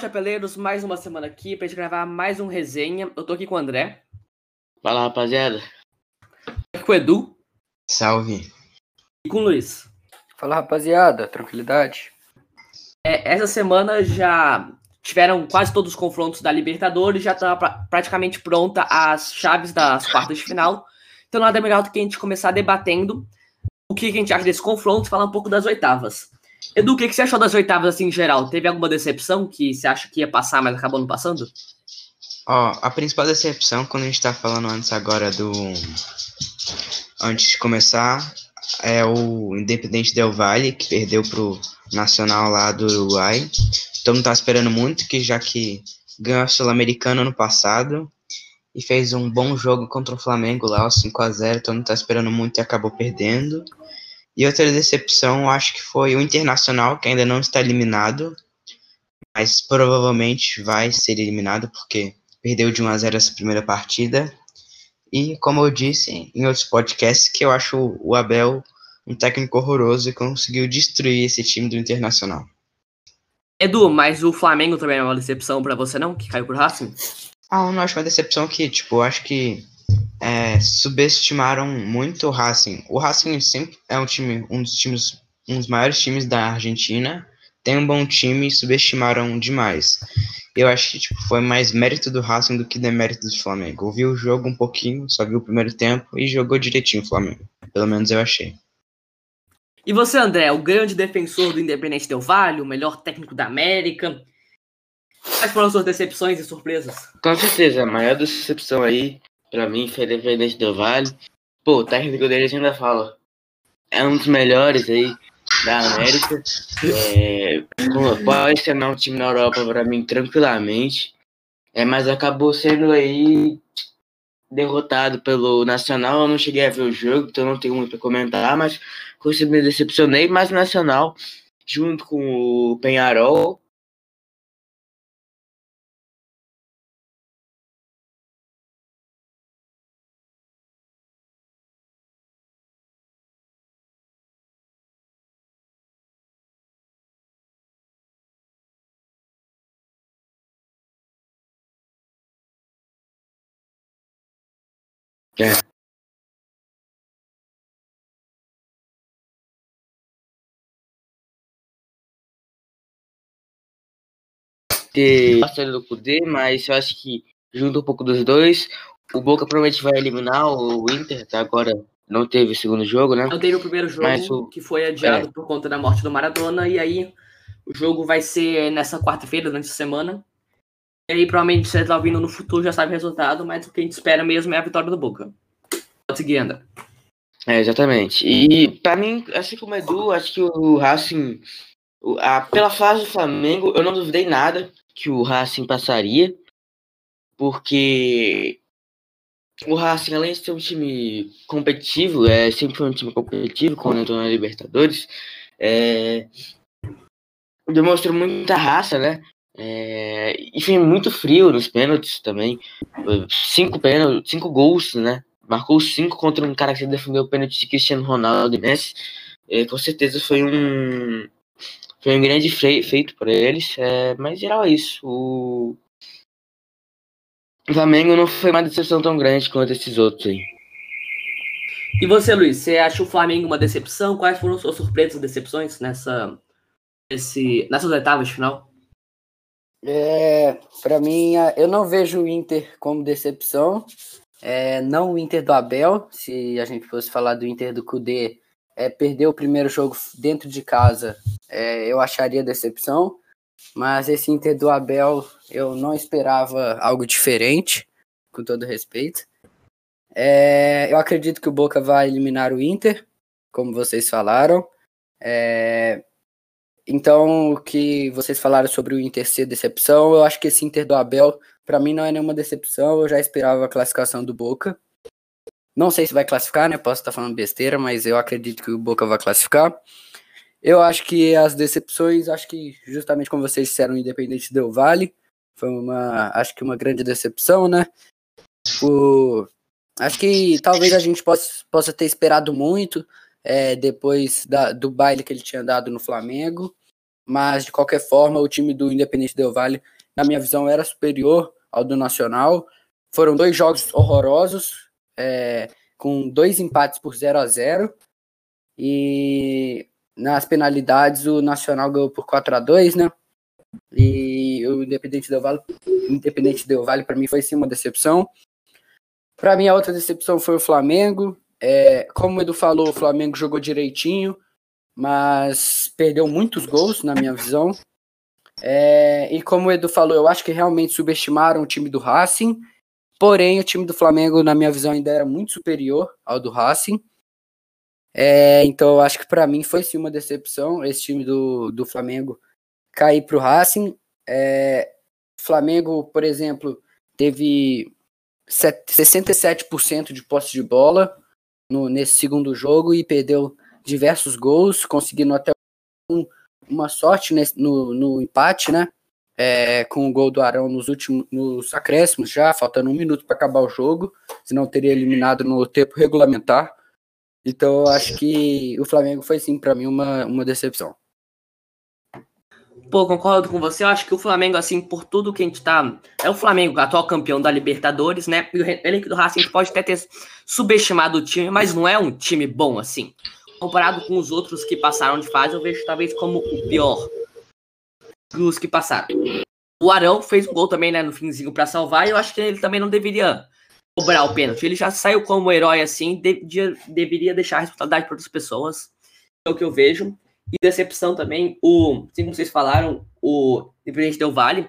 Salve, chapeleiros, mais uma semana aqui pra gente gravar mais um resenha. Eu tô aqui com o André. Fala, rapaziada. Aqui com o Edu. Salve. E com o Luiz. Fala, rapaziada. Tranquilidade. É, essa semana já tiveram quase todos os confrontos da Libertadores, já tá pra, praticamente pronta as chaves das quartas de final. Então nada melhor do que a gente começar debatendo o que a gente acha desse confronto e falar um pouco das oitavas. Edu, o que você achou das oitavas assim em geral? Teve alguma decepção que você acha que ia passar, mas acabou não passando? Ó, a principal decepção, quando a gente tá falando antes agora do. Antes de começar, é o Independente Del Valle, que perdeu pro Nacional lá do Uruguai. Todo mundo tá esperando muito, que já que ganhou a Sul-Americana ano passado e fez um bom jogo contra o Flamengo lá, o 5 a 0 todo mundo tá esperando muito e acabou perdendo. E outra decepção, acho que foi o Internacional, que ainda não está eliminado, mas provavelmente vai ser eliminado porque perdeu de 1 a 0 essa primeira partida. E como eu disse em outros podcasts, que eu acho o Abel um técnico horroroso e conseguiu destruir esse time do Internacional. Edu, mas o Flamengo também é uma decepção para você não, que caiu por Racing? Ah, eu não acho uma decepção que, tipo, eu acho que é, subestimaram muito o Racing. O Racing sempre é um time, um dos times, um dos maiores times da Argentina. Tem um bom time e subestimaram demais. Eu acho que tipo, foi mais mérito do Racing do que demérito do Flamengo. Eu vi o jogo um pouquinho, só vi o primeiro tempo e jogou direitinho o Flamengo. Pelo menos eu achei. E você, André, o grande defensor do Independente Del Vale, o melhor técnico da América. Quais foram as suas decepções e surpresas? Com certeza, a maior decepção aí Pra mim, Independente do Vale. Pô, o técnico deles ainda fala. É um dos melhores aí da América. É, pode ser um time na Europa pra mim tranquilamente. É, mas acabou sendo aí derrotado pelo Nacional. Eu não cheguei a ver o jogo, então não tenho muito para comentar, mas me decepcionei. Mas o Nacional, junto com o Penharol, É. ter bastante do poder, mas eu acho que junto um pouco dos dois, o Boca provavelmente vai eliminar o Inter, tá? agora não teve o segundo jogo, né? Não teve o primeiro jogo, o... que foi adiado é. por conta da morte do Maradona, e aí o jogo vai ser nessa quarta-feira, durante a semana. E aí provavelmente você tá ouvindo no futuro, já sabe o resultado, mas o que a gente espera mesmo é a vitória do Boca. Pode seguir, André. É, exatamente. E para mim, assim como o Edu, acho que o Racing, a, pela fase do Flamengo, eu não duvidei nada que o Racing passaria, porque o Racing, além de ser um time competitivo, é sempre foi um time competitivo quando entrou na Libertadores, é, demonstrou muita raça, né? É, e foi muito frio nos pênaltis também. Cinco pênaltis, cinco gols, né? marcou cinco contra um cara que defendeu o pênalti de Cristiano Ronaldo e Messi. É, com certeza foi um foi um grande feito para eles, é, mas em geral é isso. O... Flamengo não foi uma decepção tão grande quanto esses outros aí. E você, Luiz, você acha o Flamengo uma decepção? Quais foram suas surpresas e decepções nessa, esse, nessas oitavas de final? É, para mim, eu não vejo o Inter como decepção. É, não o Inter do Abel, se a gente fosse falar do Inter do Cudê, é, perder o primeiro jogo dentro de casa, é, eu acharia decepção. Mas esse Inter do Abel, eu não esperava algo diferente, com todo respeito. É, eu acredito que o Boca vai eliminar o Inter, como vocês falaram. É, então, o que vocês falaram sobre o Inter ser decepção, eu acho que esse Inter do Abel para mim não é nenhuma decepção, eu já esperava a classificação do Boca. Não sei se vai classificar, né? Posso estar falando besteira, mas eu acredito que o Boca vai classificar. Eu acho que as decepções, acho que justamente como vocês disseram, o Independente Del Vale foi uma, acho que uma grande decepção, né? O, acho que talvez a gente possa, possa ter esperado muito é, depois da, do baile que ele tinha dado no Flamengo. mas de qualquer forma o time do Independente Del Vale, na minha visão, era superior ao do Nacional. Foram dois jogos horrorosos, é, com dois empates por 0 a 0 e nas penalidades o Nacional ganhou por 4 a 2 né? E o Independente Del Vale, Independente Del Vale para mim foi sim uma decepção. Para mim a outra decepção foi o Flamengo. É, como o Edu falou, o Flamengo jogou direitinho, mas perdeu muitos gols na minha visão. É, e como o Edu falou, eu acho que realmente subestimaram o time do Racing. Porém, o time do Flamengo, na minha visão, ainda era muito superior ao do Racing. É, então, eu acho que para mim foi sim uma decepção esse time do, do Flamengo cair para o Racing. É, Flamengo, por exemplo, teve 67% de posse de bola no, nesse segundo jogo e perdeu diversos gols, conseguindo até um, uma sorte nesse, no, no empate, né? É, com o gol do Arão nos últimos nos acréscimos já, faltando um minuto para acabar o jogo, senão teria eliminado no tempo regulamentar. Então eu acho que o Flamengo foi sim para mim uma, uma decepção. Pô, concordo com você. Eu acho que o Flamengo, assim, por tudo que a gente tá. É o Flamengo, atual campeão da Libertadores, né? E o elenco do Racing pode até ter subestimado o time, mas não é um time bom, assim. Comparado com os outros que passaram de fase, eu vejo talvez como o pior dos que passaram. O Arão fez um gol também, né, no finzinho para salvar, e eu acho que ele também não deveria cobrar o pênalti. Ele já saiu como herói assim, de, de, deveria deixar a responsabilidade para outras pessoas. É o que eu vejo. E decepção também, o, assim como vocês falaram, o Independente Del Vale,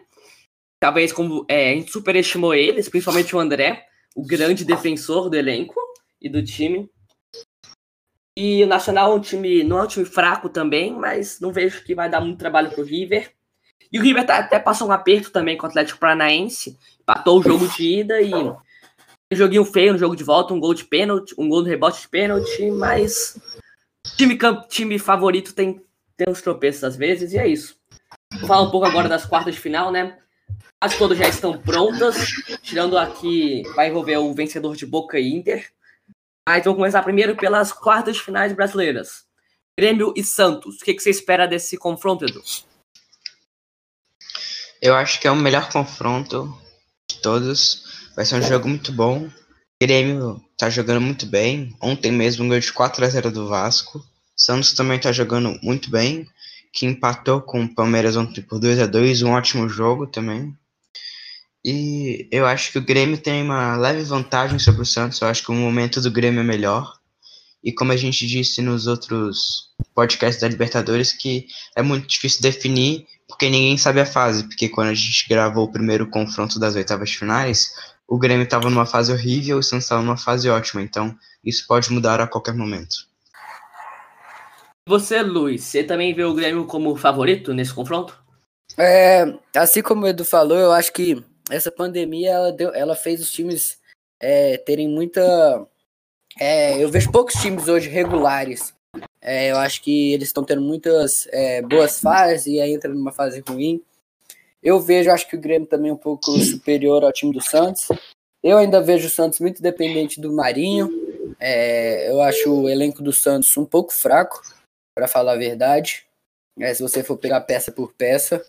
talvez como é, a gente superestimou eles, principalmente o André, o grande defensor do elenco e do time. E o Nacional é um time, não é um time fraco também, mas não vejo que vai dar muito trabalho pro River. E o River tá, até passou um aperto também com o Atlético Paranaense, empatou o jogo de ida e um joguinho feio no jogo de volta, um gol de pênalti, um gol no rebote de pênalti, mas Time, time favorito tem, tem uns tropeços às vezes, e é isso. Vou falar um pouco agora das quartas de final, né? As todas já estão prontas, tirando aqui, vai envolver o vencedor de Boca e Inter. Mas vamos começar primeiro pelas quartas de finais brasileiras. Grêmio e Santos. O que, que você espera desse confronto, Edu? Eu acho que é o melhor confronto de todos. Vai ser um jogo muito bom. Grêmio tá jogando muito bem. Ontem mesmo ganhou de 4 a 0 do Vasco. Santos também tá jogando muito bem, que empatou com o Palmeiras ontem por 2 a 2, um ótimo jogo também. E eu acho que o Grêmio tem uma leve vantagem sobre o Santos. Eu acho que o momento do Grêmio é melhor. E como a gente disse nos outros podcasts da Libertadores, que é muito difícil definir, porque ninguém sabe a fase. Porque quando a gente gravou o primeiro confronto das oitavas finais, o Grêmio estava numa fase horrível e o Santos estava numa fase ótima. Então, isso pode mudar a qualquer momento. Você, Luiz, você também vê o Grêmio como favorito nesse confronto? É, assim como o Edu falou, eu acho que essa pandemia ela, deu, ela fez os times é, terem muita. É, eu vejo poucos times hoje regulares. É, eu acho que eles estão tendo muitas é, boas fases e aí entra numa fase ruim. Eu vejo, acho que o Grêmio também é um pouco superior ao time do Santos. Eu ainda vejo o Santos muito dependente do Marinho. É, eu acho o elenco do Santos um pouco fraco, para falar a verdade. É, se você for pegar peça por peça,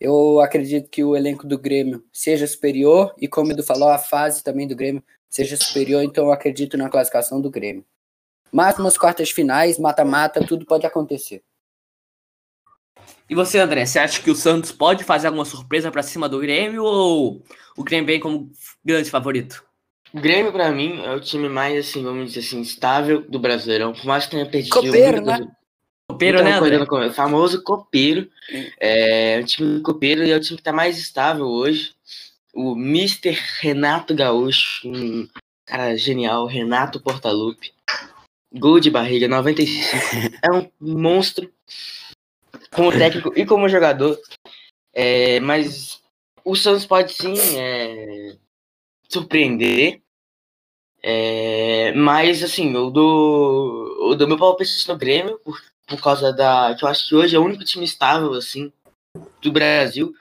eu acredito que o elenco do Grêmio seja superior e, como o Edu falou, a fase também do Grêmio seja superior, então eu acredito na classificação do Grêmio. Mas quartas finais, mata-mata, tudo pode acontecer. E você, André, você acha que o Santos pode fazer alguma surpresa para cima do Grêmio ou o Grêmio vem como grande favorito? O Grêmio, para mim, é o time mais, assim, vamos dizer assim, estável do Brasileirão. Por mais que tenha perdido. Copeiro, né? Copeiro, né, André? O famoso copeiro. É, o time copeiro e é o time que tá mais estável hoje. O Mr. Renato Gaúcho, um cara genial, Renato Portaluppi. Gol de barriga, 95. é um monstro como técnico e como jogador. É, mas o Santos pode sim é, surpreender. É, mas assim, eu dou, eu dou meu palpite no Grêmio por, por causa da. que eu acho que hoje é o único time estável assim do Brasil.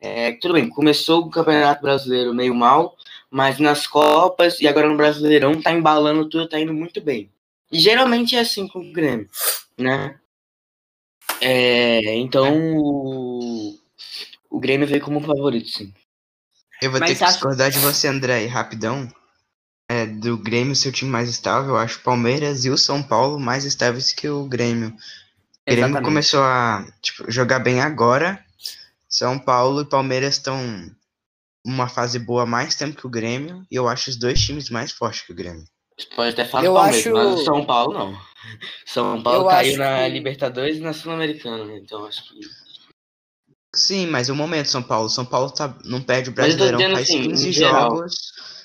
É, tudo bem, começou o Campeonato Brasileiro meio mal, mas nas Copas e agora no Brasileirão tá embalando tudo, tá indo muito bem. E geralmente é assim com o Grêmio, né? É, então o, o Grêmio veio como favorito, sim. Eu vou Mas ter que acho- discordar de você, André, rapidão. É, do Grêmio, seu time mais estável, eu acho o Palmeiras e o São Paulo mais estáveis que o Grêmio. O Grêmio Exatamente. começou a tipo, jogar bem agora. São Paulo e Palmeiras estão uma fase boa há mais tempo que o Grêmio. E eu acho os dois times mais fortes que o Grêmio. Pode até falar Eu Palmeiras, acho- mas o São Paulo não. São Paulo Eu caiu na que- Libertadores e na Sul-Americana, né? Então acho que. Sim, mas o momento, São Paulo. São Paulo tá, não perde o Brasileirão faz assim, 15 em geral. jogos.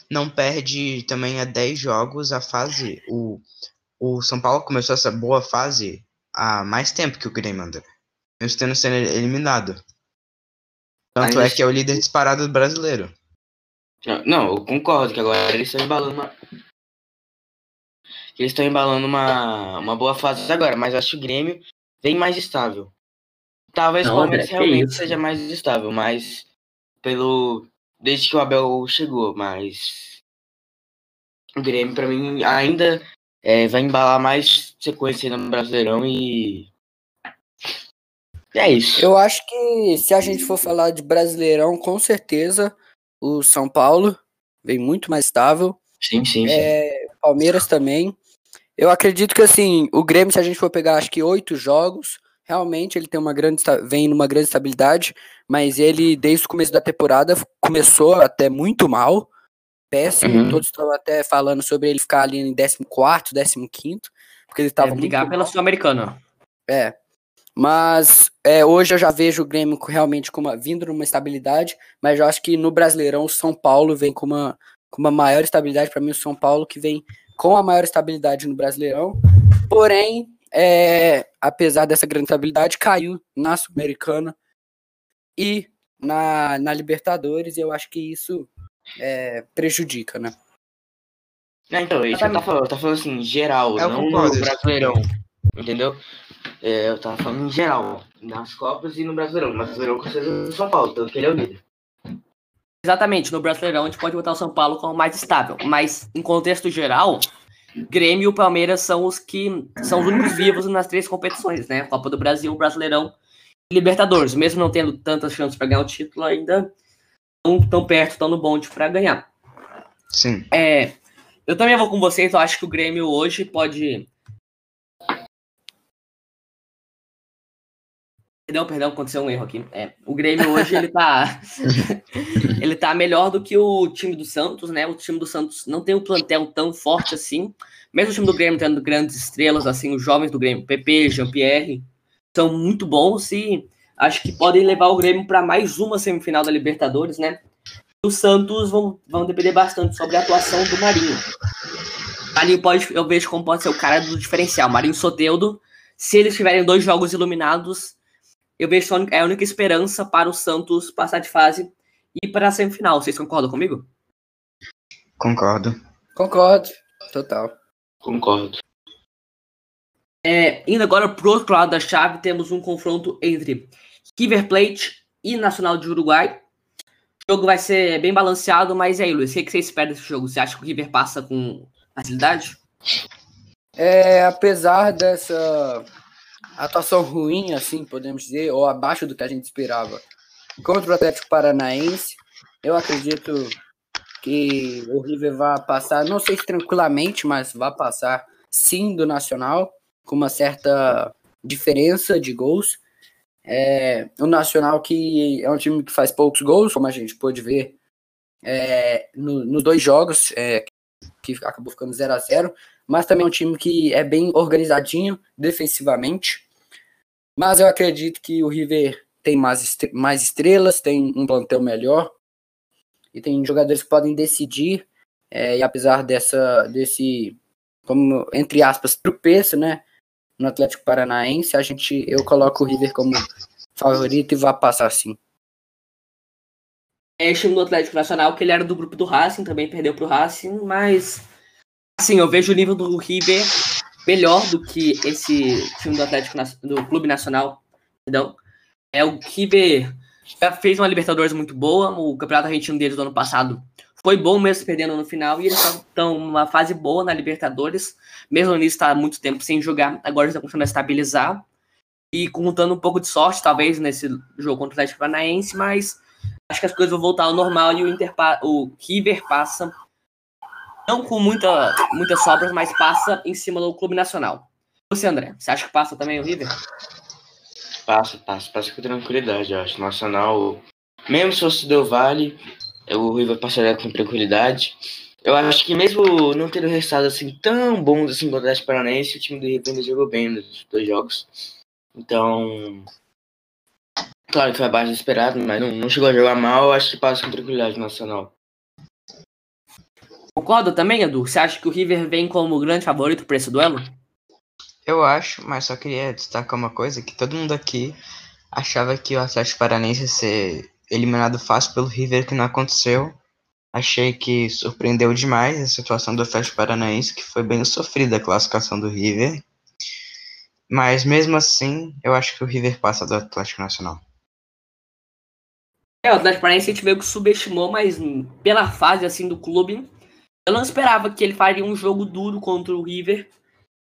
Não perde também há 10 jogos a fase. O, o São Paulo começou essa boa fase há mais tempo que o Grêmio, André. Mesmo tendo sendo eliminado. Tanto é que é o líder disparado do brasileiro. Não, Não, eu concordo que agora eles estão embalando uma. Eles estão embalando uma, uma boa fase agora, mas acho que o Grêmio vem mais estável. Talvez o Palmeiras que realmente isso. seja mais estável, mas pelo. Desde que o Abel chegou, mas. O Grêmio, pra mim, ainda é, vai embalar mais sequência no Brasileirão e. É isso. Eu acho que se a gente for falar de Brasileirão, com certeza o São Paulo vem muito mais estável. Sim, sim, sim. É, Palmeiras também. Eu acredito que assim, o Grêmio, se a gente for pegar acho que oito jogos, realmente ele tem uma grande vem numa grande estabilidade, mas ele desde o começo da temporada começou até muito mal. Péssimo, Uhum. todos estão até falando sobre ele ficar ali em 14, 15, porque ele estava É, muito brigar pela Sul-Americana. é. Mas é, hoje eu já vejo o Grêmio realmente com uma, vindo numa estabilidade, mas eu acho que no Brasileirão o São Paulo vem com uma, com uma maior estabilidade. Para mim, o São Paulo que vem com a maior estabilidade no Brasileirão. Porém, é, apesar dessa grande estabilidade, caiu na Sul-Americana e na, na Libertadores. E eu acho que isso é, prejudica, né? Não, então, isso eu tava falando, eu tava falando assim, geral, Eu não concordo. no Brasileirão. Entendeu? É, eu tava falando em geral, nas Copas e no Brasileirão. No Brasileirão com certeza o São Paulo, tanto que ele é o líder. Exatamente, no Brasileirão a gente pode botar o São Paulo como mais estável, mas em contexto geral, Grêmio e o Palmeiras são os que são os únicos vivos nas três competições, né? Copa do Brasil, Brasileirão e Libertadores. Mesmo não tendo tantas chances para ganhar o título, ainda estão tão perto, estão no bonde para ganhar. Sim. É, eu também vou com vocês, eu acho que o Grêmio hoje pode. Perdão, perdão, aconteceu um erro aqui. É, o Grêmio hoje ele tá. ele tá melhor do que o time do Santos, né? O time do Santos não tem um plantel tão forte assim. Mesmo o time do Grêmio tendo grandes estrelas, assim, os jovens do Grêmio, PP, Jean-Pierre, são muito bons e acho que podem levar o Grêmio para mais uma semifinal da Libertadores, né? o Santos vão, vão depender bastante sobre a atuação do Marinho. Marinho pode, eu vejo como pode ser o cara do diferencial. Marinho Soteudo, se eles tiverem dois jogos iluminados, eu vejo que é a única esperança para o Santos passar de fase e para a semifinal. Vocês concordam comigo? Concordo. Concordo, total. Concordo. É, indo agora pro outro lado da chave, temos um confronto entre River Plate e Nacional de Uruguai. O jogo vai ser bem balanceado, mas e aí, Luiz, o que, que você espera desse jogo? Você acha que o River passa com facilidade? É, apesar dessa atuação ruim, assim, podemos dizer, ou abaixo do que a gente esperava, contra o Atlético Paranaense, eu acredito que o River vai passar, não sei se tranquilamente, mas vai passar sim do Nacional, com uma certa diferença de gols. É, o Nacional que é um time que faz poucos gols, como a gente pôde ver é, no, nos dois jogos, é, que acabou ficando 0 a 0 mas também é um time que é bem organizadinho defensivamente. Mas eu acredito que o River tem mais, mais estrelas, tem um plantel melhor e tem jogadores que podem decidir. É, e apesar dessa, desse, como entre aspas, tropeço, né, no Atlético Paranaense, a gente, eu coloco o River como favorito e vai passar sim. É o do Atlético Nacional, que ele era do grupo do Racing, também perdeu pro Racing, mas assim, eu vejo o nível do River melhor do que esse time do Atlético do Clube Nacional, perdão. É o River já fez uma Libertadores muito boa, o Campeonato Argentino deles do ano passado foi bom mesmo perdendo no final e eles estão numa fase boa na Libertadores, mesmo nisso está há muito tempo sem jogar, agora está começando a estabilizar. e contando um pouco de sorte, talvez, nesse jogo contra o Atlético Paranaense, mas acho que as coisas vão voltar ao normal e o, Inter, o River passa, não com muita, muitas sobras, mas passa em cima do Clube Nacional. Você, André, você acha que passa também o River? Passa, passa, passa com tranquilidade, eu acho. Nacional, mesmo se fosse do Vale, o River passaria com tranquilidade. Eu acho que mesmo não tendo resultados assim tão bons assim contra o Paranaense, o time do River ainda jogou bem nos dois jogos. Então, claro que foi abaixo do esperado, mas não, não chegou a jogar mal, acho que passa com tranquilidade nacional. Concorda também, Edu? Você acha que o River vem como grande favorito para esse duelo? Eu acho, mas só queria destacar uma coisa, que todo mundo aqui achava que o Atlético Paranaense ia ser eliminado fácil pelo River, que não aconteceu. Achei que surpreendeu demais a situação do Atlético Paranaense, que foi bem sofrida a classificação do River. Mas mesmo assim, eu acho que o River passa do Atlético Nacional. É, o Atlético Paranaense a gente meio que subestimou, mas pela fase assim do clube, eu não esperava que ele faria um jogo duro contra o River.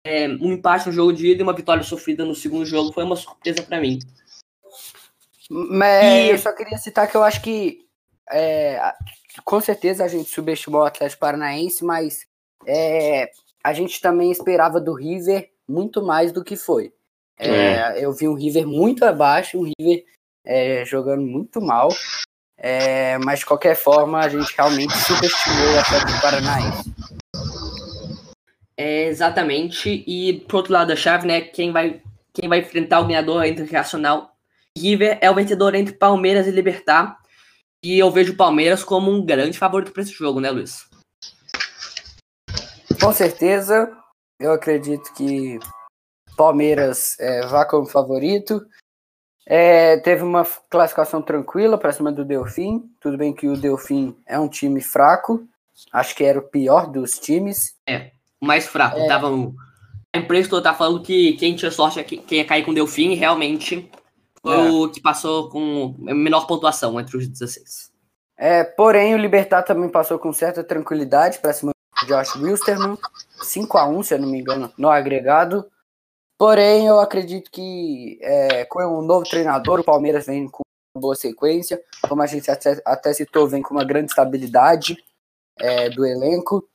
É, um empate no jogo de ida e uma vitória sofrida no segundo jogo foi uma surpresa para mim. Mas e... eu só queria citar que eu acho que é, com certeza a gente subestimou o Atlético Paranaense, mas é, a gente também esperava do River muito mais do que foi. É, é. eu vi um River muito abaixo, um River é, jogando muito mal, é, mas de qualquer forma a gente realmente subestimou o Atlético Paranaense. É, exatamente, e pro outro lado da chave, né, quem vai, quem vai enfrentar o ganhador internacional, River é o vencedor entre Palmeiras e Libertar, e eu vejo o Palmeiras como um grande favorito para esse jogo, né, Luiz? Com certeza, eu acredito que Palmeiras é, vá como favorito. É, teve uma classificação tranquila para cima do Delfim. Tudo bem que o Delfim é um time fraco. Acho que era o pior dos times. É, o mais fraco. É... Tava, a imprensa toda tá falando que quem tinha sorte é quem ia cair com o Delfim. Realmente foi é. o que passou com menor pontuação entre os 16. É, porém, o Libertar também passou com certa tranquilidade para cima do Josh Wilstermann, 5 a 1 se eu não me engano, no agregado. Porém, eu acredito que é, com o novo treinador, o Palmeiras vem com uma boa sequência. Como a gente até, até citou, vem com uma grande estabilidade é, do elenco.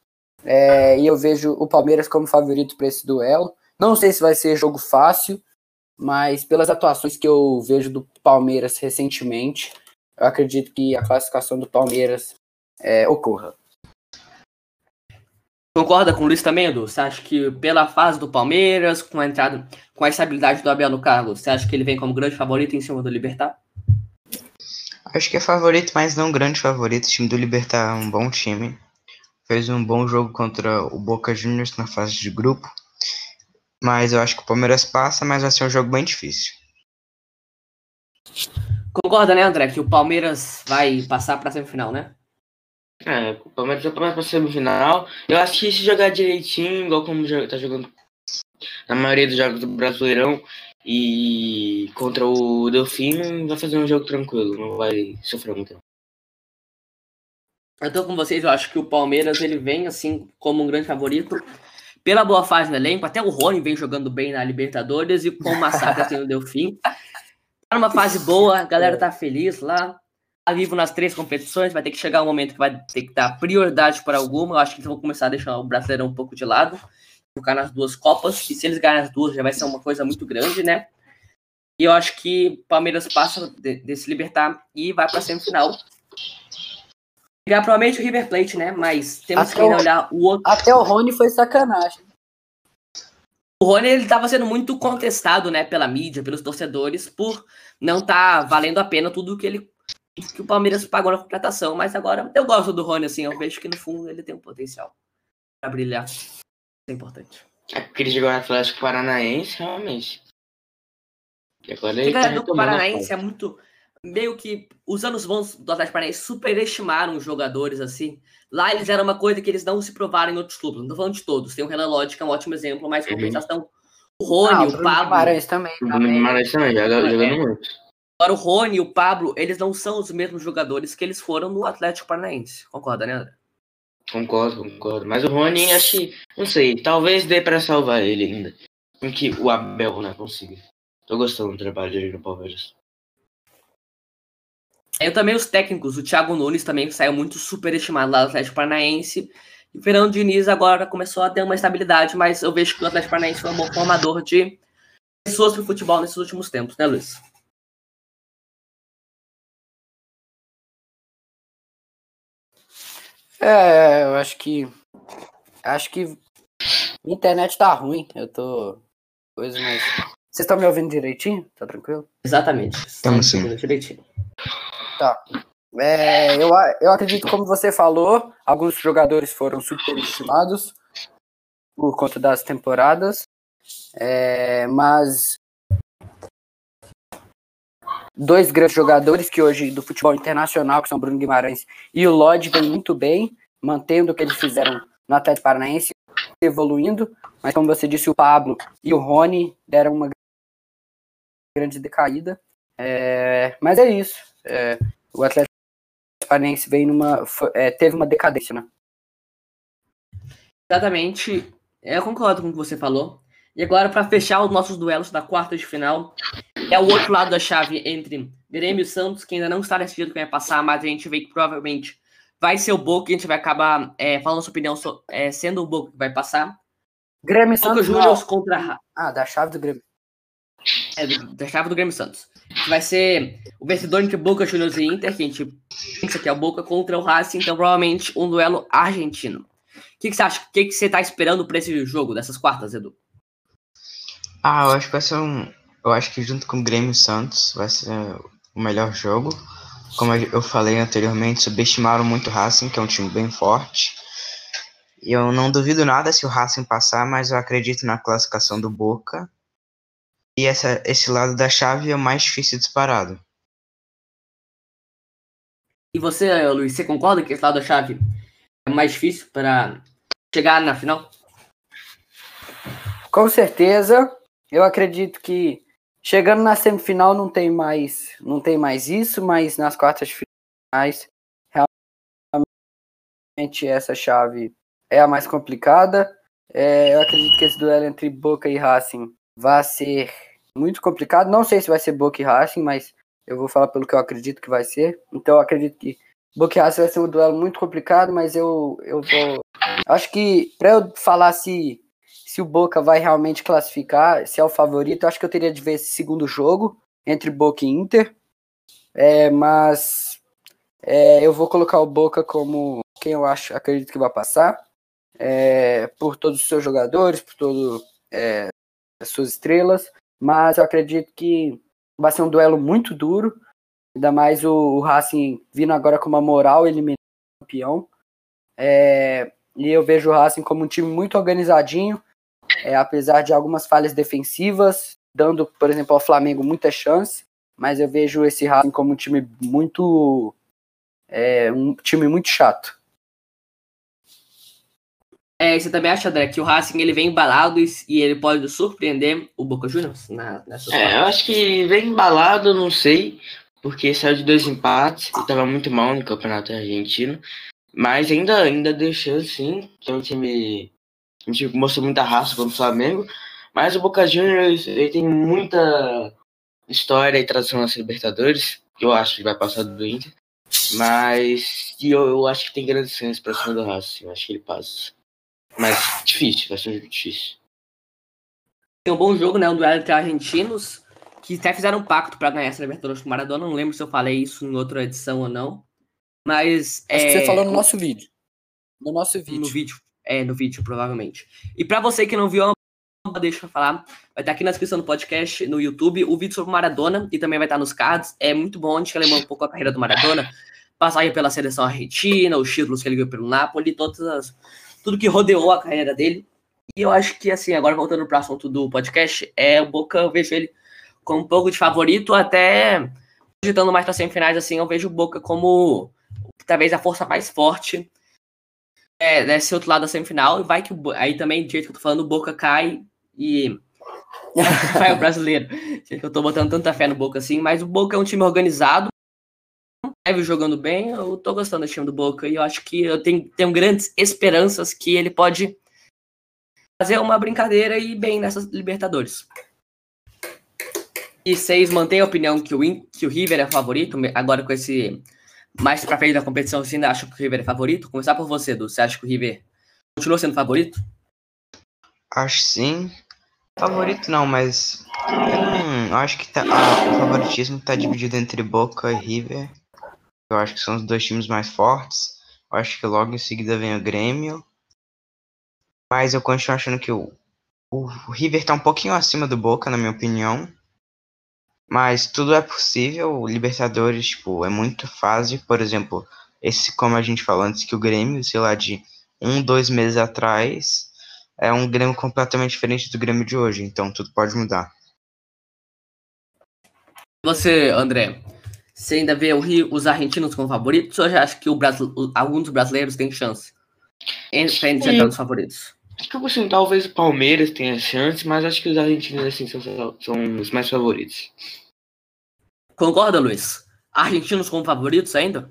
É, e eu vejo o Palmeiras como favorito para esse duelo. Não sei se vai ser jogo fácil, mas pelas atuações que eu vejo do Palmeiras recentemente, eu acredito que a classificação do Palmeiras é, ocorra. Concorda com o Luiz também, Edu? Você acha que pela fase do Palmeiras, com a entrada, com a estabilidade do Abel no Carlos, você acha que ele vem como grande favorito em cima do Libertar? Acho que é favorito, mas não grande favorito. O time do Libertar é um bom time. Fez um bom jogo contra o Boca Juniors na fase de grupo. Mas eu acho que o Palmeiras passa, mas vai ser um jogo bem difícil. Concorda, né, André, que o Palmeiras vai passar para a semifinal, né? É, o Palmeiras vai para a semifinal. Eu acho que se jogar direitinho, igual como tá jogando na maioria dos jogos do Brasileirão e contra o Delfim, vai fazer um jogo tranquilo, não vai sofrer muito. Eu tô com vocês, eu acho que o Palmeiras ele vem assim como um grande favorito pela boa fase no elenco, até o Rony vem jogando bem na Libertadores e com o massacre assim no Delfim. Tá numa fase boa, a galera tá feliz lá. Vivo nas três competições, vai ter que chegar um momento que vai ter que dar prioridade para alguma. Eu acho que eles vão começar a deixar o Brasileirão um pouco de lado, focar nas duas Copas, e se eles ganharem as duas já vai ser uma coisa muito grande, né? E eu acho que o Palmeiras passa de, de se libertar e vai para a semifinal. Pegar provavelmente o River Plate, né? Mas temos até que o, olhar o outro. Até o Rony foi sacanagem. O Rony ele estava sendo muito contestado, né, pela mídia, pelos torcedores, por não estar tá valendo a pena tudo que ele que o Palmeiras pagou na contratação. Mas agora eu gosto do Rony, assim, eu vejo que no fundo ele tem um potencial para brilhar. Isso é importante. É porque ele jogou no Atlético Paranaense, realmente. E agora ele tá do Paranaense é muito meio que os anos bons do Atlético Paranaense superestimaram os jogadores assim. Lá eles eram uma coisa que eles não se provaram em outros clubes. Não tô falando de todos. Tem o Renan Lodge, que é um ótimo exemplo, mas uhum. compensação. O Rony, ah, o, o Pablo. Guimarães também. O Guimarães também, joga, jogando muito. Agora o Rony e o Pablo, eles não são os mesmos jogadores que eles foram no Atlético Paranaense. Concorda, né, André? Concordo, concordo. Mas o Rony, acho que, não sei, talvez dê para salvar ele ainda. Com que o Abel não né, consiga. Tô gostando do trabalho dele no Palmeiras. Eu também os técnicos, o Thiago Nunes também saiu muito superestimado lá do Atlético Paranaense. E o Fernando Diniz agora começou a ter uma estabilidade, mas eu vejo que o Atlético Paranaense foi um bom formador de pessoas para o futebol nesses últimos tempos, né, Luiz? É, eu acho que. Acho que. A internet tá ruim. Eu tô. Coisa mais. Vocês estão me ouvindo direitinho? Tá tranquilo? Exatamente. Estamos sim. ouvindo Direitinho. Tá. É, eu, a- eu acredito, como você falou, alguns jogadores foram superestimados por conta das temporadas. É, mas dois grandes jogadores que hoje do futebol internacional, que são Bruno Guimarães e o Lodge, vêm muito bem, mantendo o que eles fizeram no Atlético Paranaense, evoluindo. Mas como você disse, o Pablo e o Rony deram uma grande decaída. É, mas é isso. É, o Atlético Paranaense veio numa, é, teve uma decadência, né? Exatamente. Eu concordo com o que você falou. E agora, para fechar os nossos duelos da quarta de final, é o outro lado da chave entre Grêmio e Santos, que ainda não está decidido quem vai passar, mas a gente vê que provavelmente vai ser o Boca, e a gente vai acabar é, falando nossa opinião so- é, sendo o Boca que vai passar. Grêmio e Boca Santos. Juniors contra Ah, da chave do Grêmio. é, da chave do Grêmio Santos. Vai ser o vencedor entre Boca Juniors e Inter, que a gente pensa que é o Boca contra o Racing, então provavelmente um duelo argentino. O que, que você acha? O que, que você está esperando para esse jogo dessas quartas, Edu? Ah, eu acho que vai ser um. Eu acho que junto com o Grêmio e Santos vai ser o melhor jogo. Como eu falei anteriormente, subestimaram muito o Racing, que é um time bem forte. E eu não duvido nada se o Racing passar, mas eu acredito na classificação do Boca. E essa, esse lado da chave é o mais difícil disparado. E você, Luiz, você concorda que esse lado da chave é mais difícil para chegar na final? Com certeza. Eu acredito que chegando na semifinal não tem mais, não tem mais isso, mas nas quartas de finais realmente essa chave é a mais complicada. É, eu acredito que esse duelo entre Boca e Racing vai ser muito complicado. Não sei se vai ser Boca e Racing, mas eu vou falar pelo que eu acredito que vai ser. Então eu acredito que Boca e Racing vai ser um duelo muito complicado, mas eu, eu vou. Acho que para eu falar se se o Boca vai realmente classificar, se é o favorito, acho que eu teria de ver esse segundo jogo entre Boca e Inter. É, mas é, eu vou colocar o Boca como quem eu acho, acredito que vai passar, é, por todos os seus jogadores, por todas é, as suas estrelas. Mas eu acredito que vai ser um duelo muito duro, ainda mais o, o Racing vindo agora com uma moral eliminando o campeão. É, e eu vejo o Racing como um time muito organizadinho, é, apesar de algumas falhas defensivas, dando, por exemplo, ao Flamengo muita chance, mas eu vejo esse Racing como um time muito. É, um time muito chato. É, você também acha, André, que o Racing ele vem embalado e, e ele pode surpreender o Boca Juniors na, nessas É, eu acho que vem embalado, não sei, porque saiu de dois empates e tava muito mal no campeonato argentino. Mas ainda, ainda deixou sim, que é um time, time que mostrou muita raça contra o Flamengo. Mas o Boca Juniors ele tem muita história e tradição nas Libertadores, que eu acho que vai passar do Inter. Mas eu, eu acho que tem grandes chances pra cima do Racing, eu acho que ele passa. Mas difícil, vai ser um jogo difícil. Tem um bom jogo, né? Um duelo entre argentinos, que até fizeram um pacto para ganhar essa Libertadores com o Maradona. Não lembro se eu falei isso em outra edição ou não. Mas. Acho é, que você falou no nosso vídeo. No nosso vídeo. No vídeo. É, no vídeo, provavelmente. E para você que não viu, deixa eu falar. Vai estar aqui na descrição do podcast, no YouTube, o vídeo sobre Maradona, e também vai estar nos cards. É muito bom, a gente lembra um pouco a carreira do Maradona. Passagem pela seleção argentina, os títulos que ele ganhou pelo Napoli, todas as, tudo que rodeou a carreira dele. E eu acho que, assim, agora voltando para o assunto do podcast, é o Boca, eu vejo ele como um pouco de favorito, até digitando mais para semifinais, assim, eu vejo o Boca como talvez a força mais forte é, desse outro lado da semifinal, e vai que aí também, do jeito que eu tô falando, o Boca cai e vai o brasileiro. Eu tô botando tanta fé no Boca assim, mas o Boca é um time organizado, deve jogando bem, eu tô gostando do time do Boca e eu acho que eu tenho, tenho grandes esperanças que ele pode fazer uma brincadeira e ir bem nessas Libertadores. E vocês mantêm a opinião que o, que o River é favorito, agora com esse mais pra frente da competição, você ainda acha que o River é favorito? Começar por você, Du. Você acha que o River continua sendo favorito? Acho sim. Favorito não, mas eu acho que tá, ah, o favoritismo tá dividido entre Boca e River. Eu acho que são os dois times mais fortes. Eu acho que logo em seguida vem o Grêmio. Mas eu continuo achando que o, o River tá um pouquinho acima do Boca, na minha opinião. Mas tudo é possível. O Libertadores, tipo, é muito fácil. Por exemplo, esse, como a gente falou antes, que o Grêmio, sei lá, de um, dois meses atrás, é um Grêmio completamente diferente do Grêmio de hoje. Então tudo pode mudar. Você, André, você ainda vê Rio, os argentinos como favoritos ou já acha que o Brasil, alguns brasileiros têm chance? Entre entre os favoritos. Acho que assim, talvez o Palmeiras tenha chance, mas acho que os argentinos assim, são, são os mais favoritos. Concorda, Luiz? Argentinos como favoritos ainda?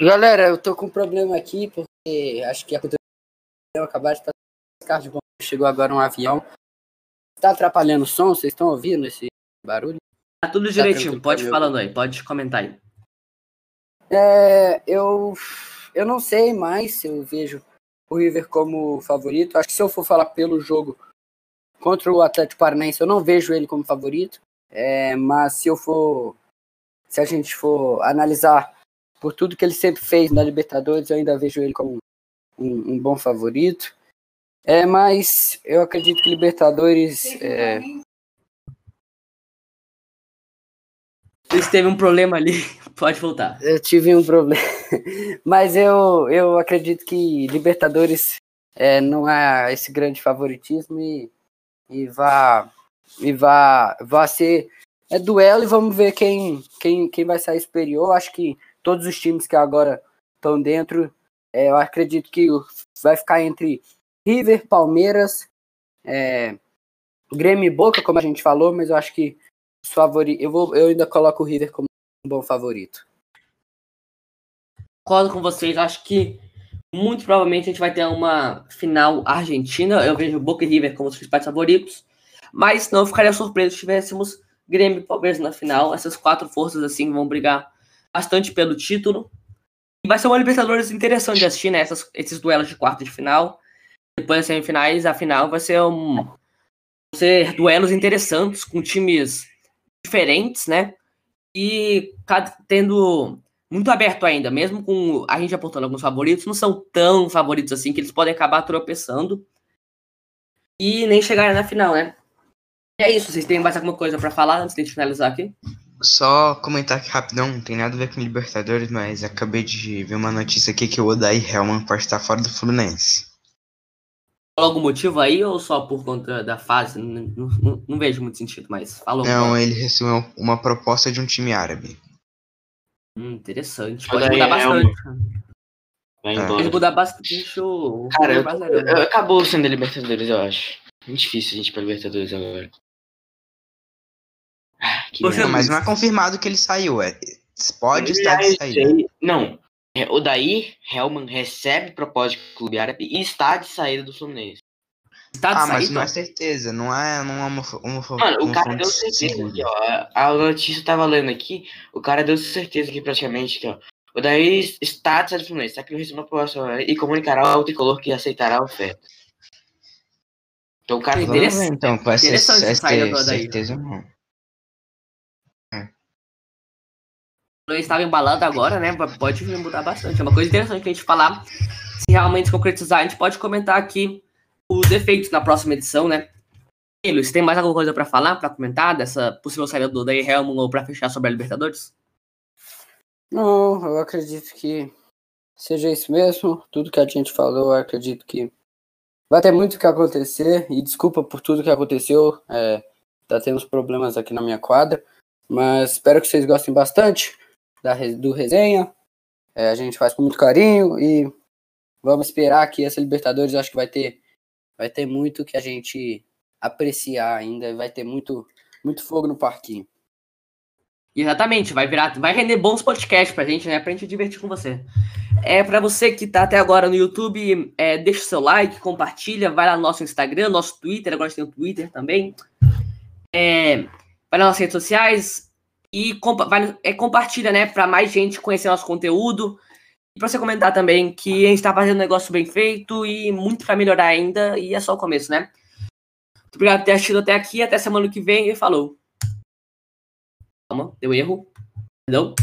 Galera, eu tô com um problema aqui, porque acho que aconteceu acabar de passar carro de bomba. Chegou agora um avião. Tá atrapalhando o som? Vocês estão ouvindo esse barulho? Tá tudo tá direitinho, tá pode falando aí, pode comentar aí. É, eu, eu não sei mais se eu vejo o River como favorito. Acho que se eu for falar pelo jogo contra o Atlético Paranaense, eu não vejo ele como favorito. É, mas se eu for. Se a gente for analisar por tudo que ele sempre fez na Libertadores, eu ainda vejo ele como um, um bom favorito. É, mas eu acredito que Libertadores. É... Você teve um problema ali, pode voltar. Eu tive um problema. Mas eu, eu acredito que Libertadores é, não é esse grande favoritismo e, e vá e vá, vá ser é duelo e vamos ver quem, quem, quem vai sair superior. Acho que todos os times que agora estão dentro, é, eu acredito que vai ficar entre River, Palmeiras, é, Grêmio e Boca, como a gente falou, mas eu acho que os favoritos, eu, vou, eu ainda coloco o River como um bom favorito concordo com vocês. Acho que muito provavelmente a gente vai ter uma final argentina. Eu vejo Boca e River como os principais favoritos. Mas não ficaria surpreso se tivéssemos Grêmio e Palmeiras na final. Essas quatro forças assim vão brigar bastante pelo título. E vai ser uma Libertadores interessante de assistir, né? Essas, esses duelos de quarta de final. Depois das semifinais, a final vai ser um. Vão ser duelos interessantes, com times diferentes, né? E tendo muito aberto ainda, mesmo com a gente apontando alguns favoritos, não são tão favoritos assim que eles podem acabar tropeçando e nem chegarem na final, né? E é isso, vocês têm mais alguma coisa para falar antes de finalizar aqui? Só comentar aqui rapidão, não tem nada a ver com Libertadores, mas acabei de ver uma notícia aqui que o Odair Helman pode estar fora do Fluminense. Algum motivo aí ou só por conta da fase? Não, não, não vejo muito sentido, mas falou. Não, ele recebeu uma proposta de um time árabe. Hum, interessante. Pode mudar é bastante. Vai embora. Pode mudar bastante o. Cara, eu, acabou sendo Libertadores, eu acho. Muito difícil a gente ir pra Libertadores agora. Ah, Você, mas não é confirmado que ele saiu. É, pode estar de saída. Não. É, o daí, Helman recebe proposta de clube árabe e está de saída do Fluminense. Tá ah, mas não é certeza, não é, não é uma, uma Mano, o cara deu certeza aqui, ó. A notícia tava lendo aqui, o cara deu certeza aqui praticamente que, ó. O daí está de Fluminense, está aqui no Recife próxima e comunicará ao tricolor que aceitará a oferta. Então o cara é interessante, então, vai ser, certeza não. Estava embalando agora, né? Pode mudar bastante. É uma coisa interessante que a gente falar. Se realmente concretizar, a gente pode comentar aqui os efeitos na próxima edição, né? E, Luiz, tem mais alguma coisa para falar, para comentar dessa possível saída do Day Helmut ou para fechar sobre a Libertadores? Não, eu acredito que seja isso mesmo. Tudo que a gente falou, eu acredito que vai ter muito o que acontecer. E desculpa por tudo que aconteceu. É, tá tendo uns problemas aqui na minha quadra. Mas espero que vocês gostem bastante da, do resenha. É, a gente faz com muito carinho e vamos esperar que essa Libertadores acho que vai ter vai ter muito que a gente apreciar ainda, vai ter muito, muito fogo no parquinho. Exatamente, vai virar, vai render bons podcasts pra gente, né? Pra gente divertir com você. É para você que tá até agora no YouTube, é, deixa o seu like, compartilha, vai lá no nosso Instagram, nosso Twitter, agora a gente tem o Twitter também. é, vai nas nossas redes sociais e compa vai, é, compartilha, né, para mais gente conhecer nosso conteúdo. E para você comentar também que a gente está fazendo um negócio bem feito e muito para melhorar ainda, e é só o começo, né? Muito obrigado por ter assistido até aqui, até semana que vem e falou. Calma, deu erro. Perdão.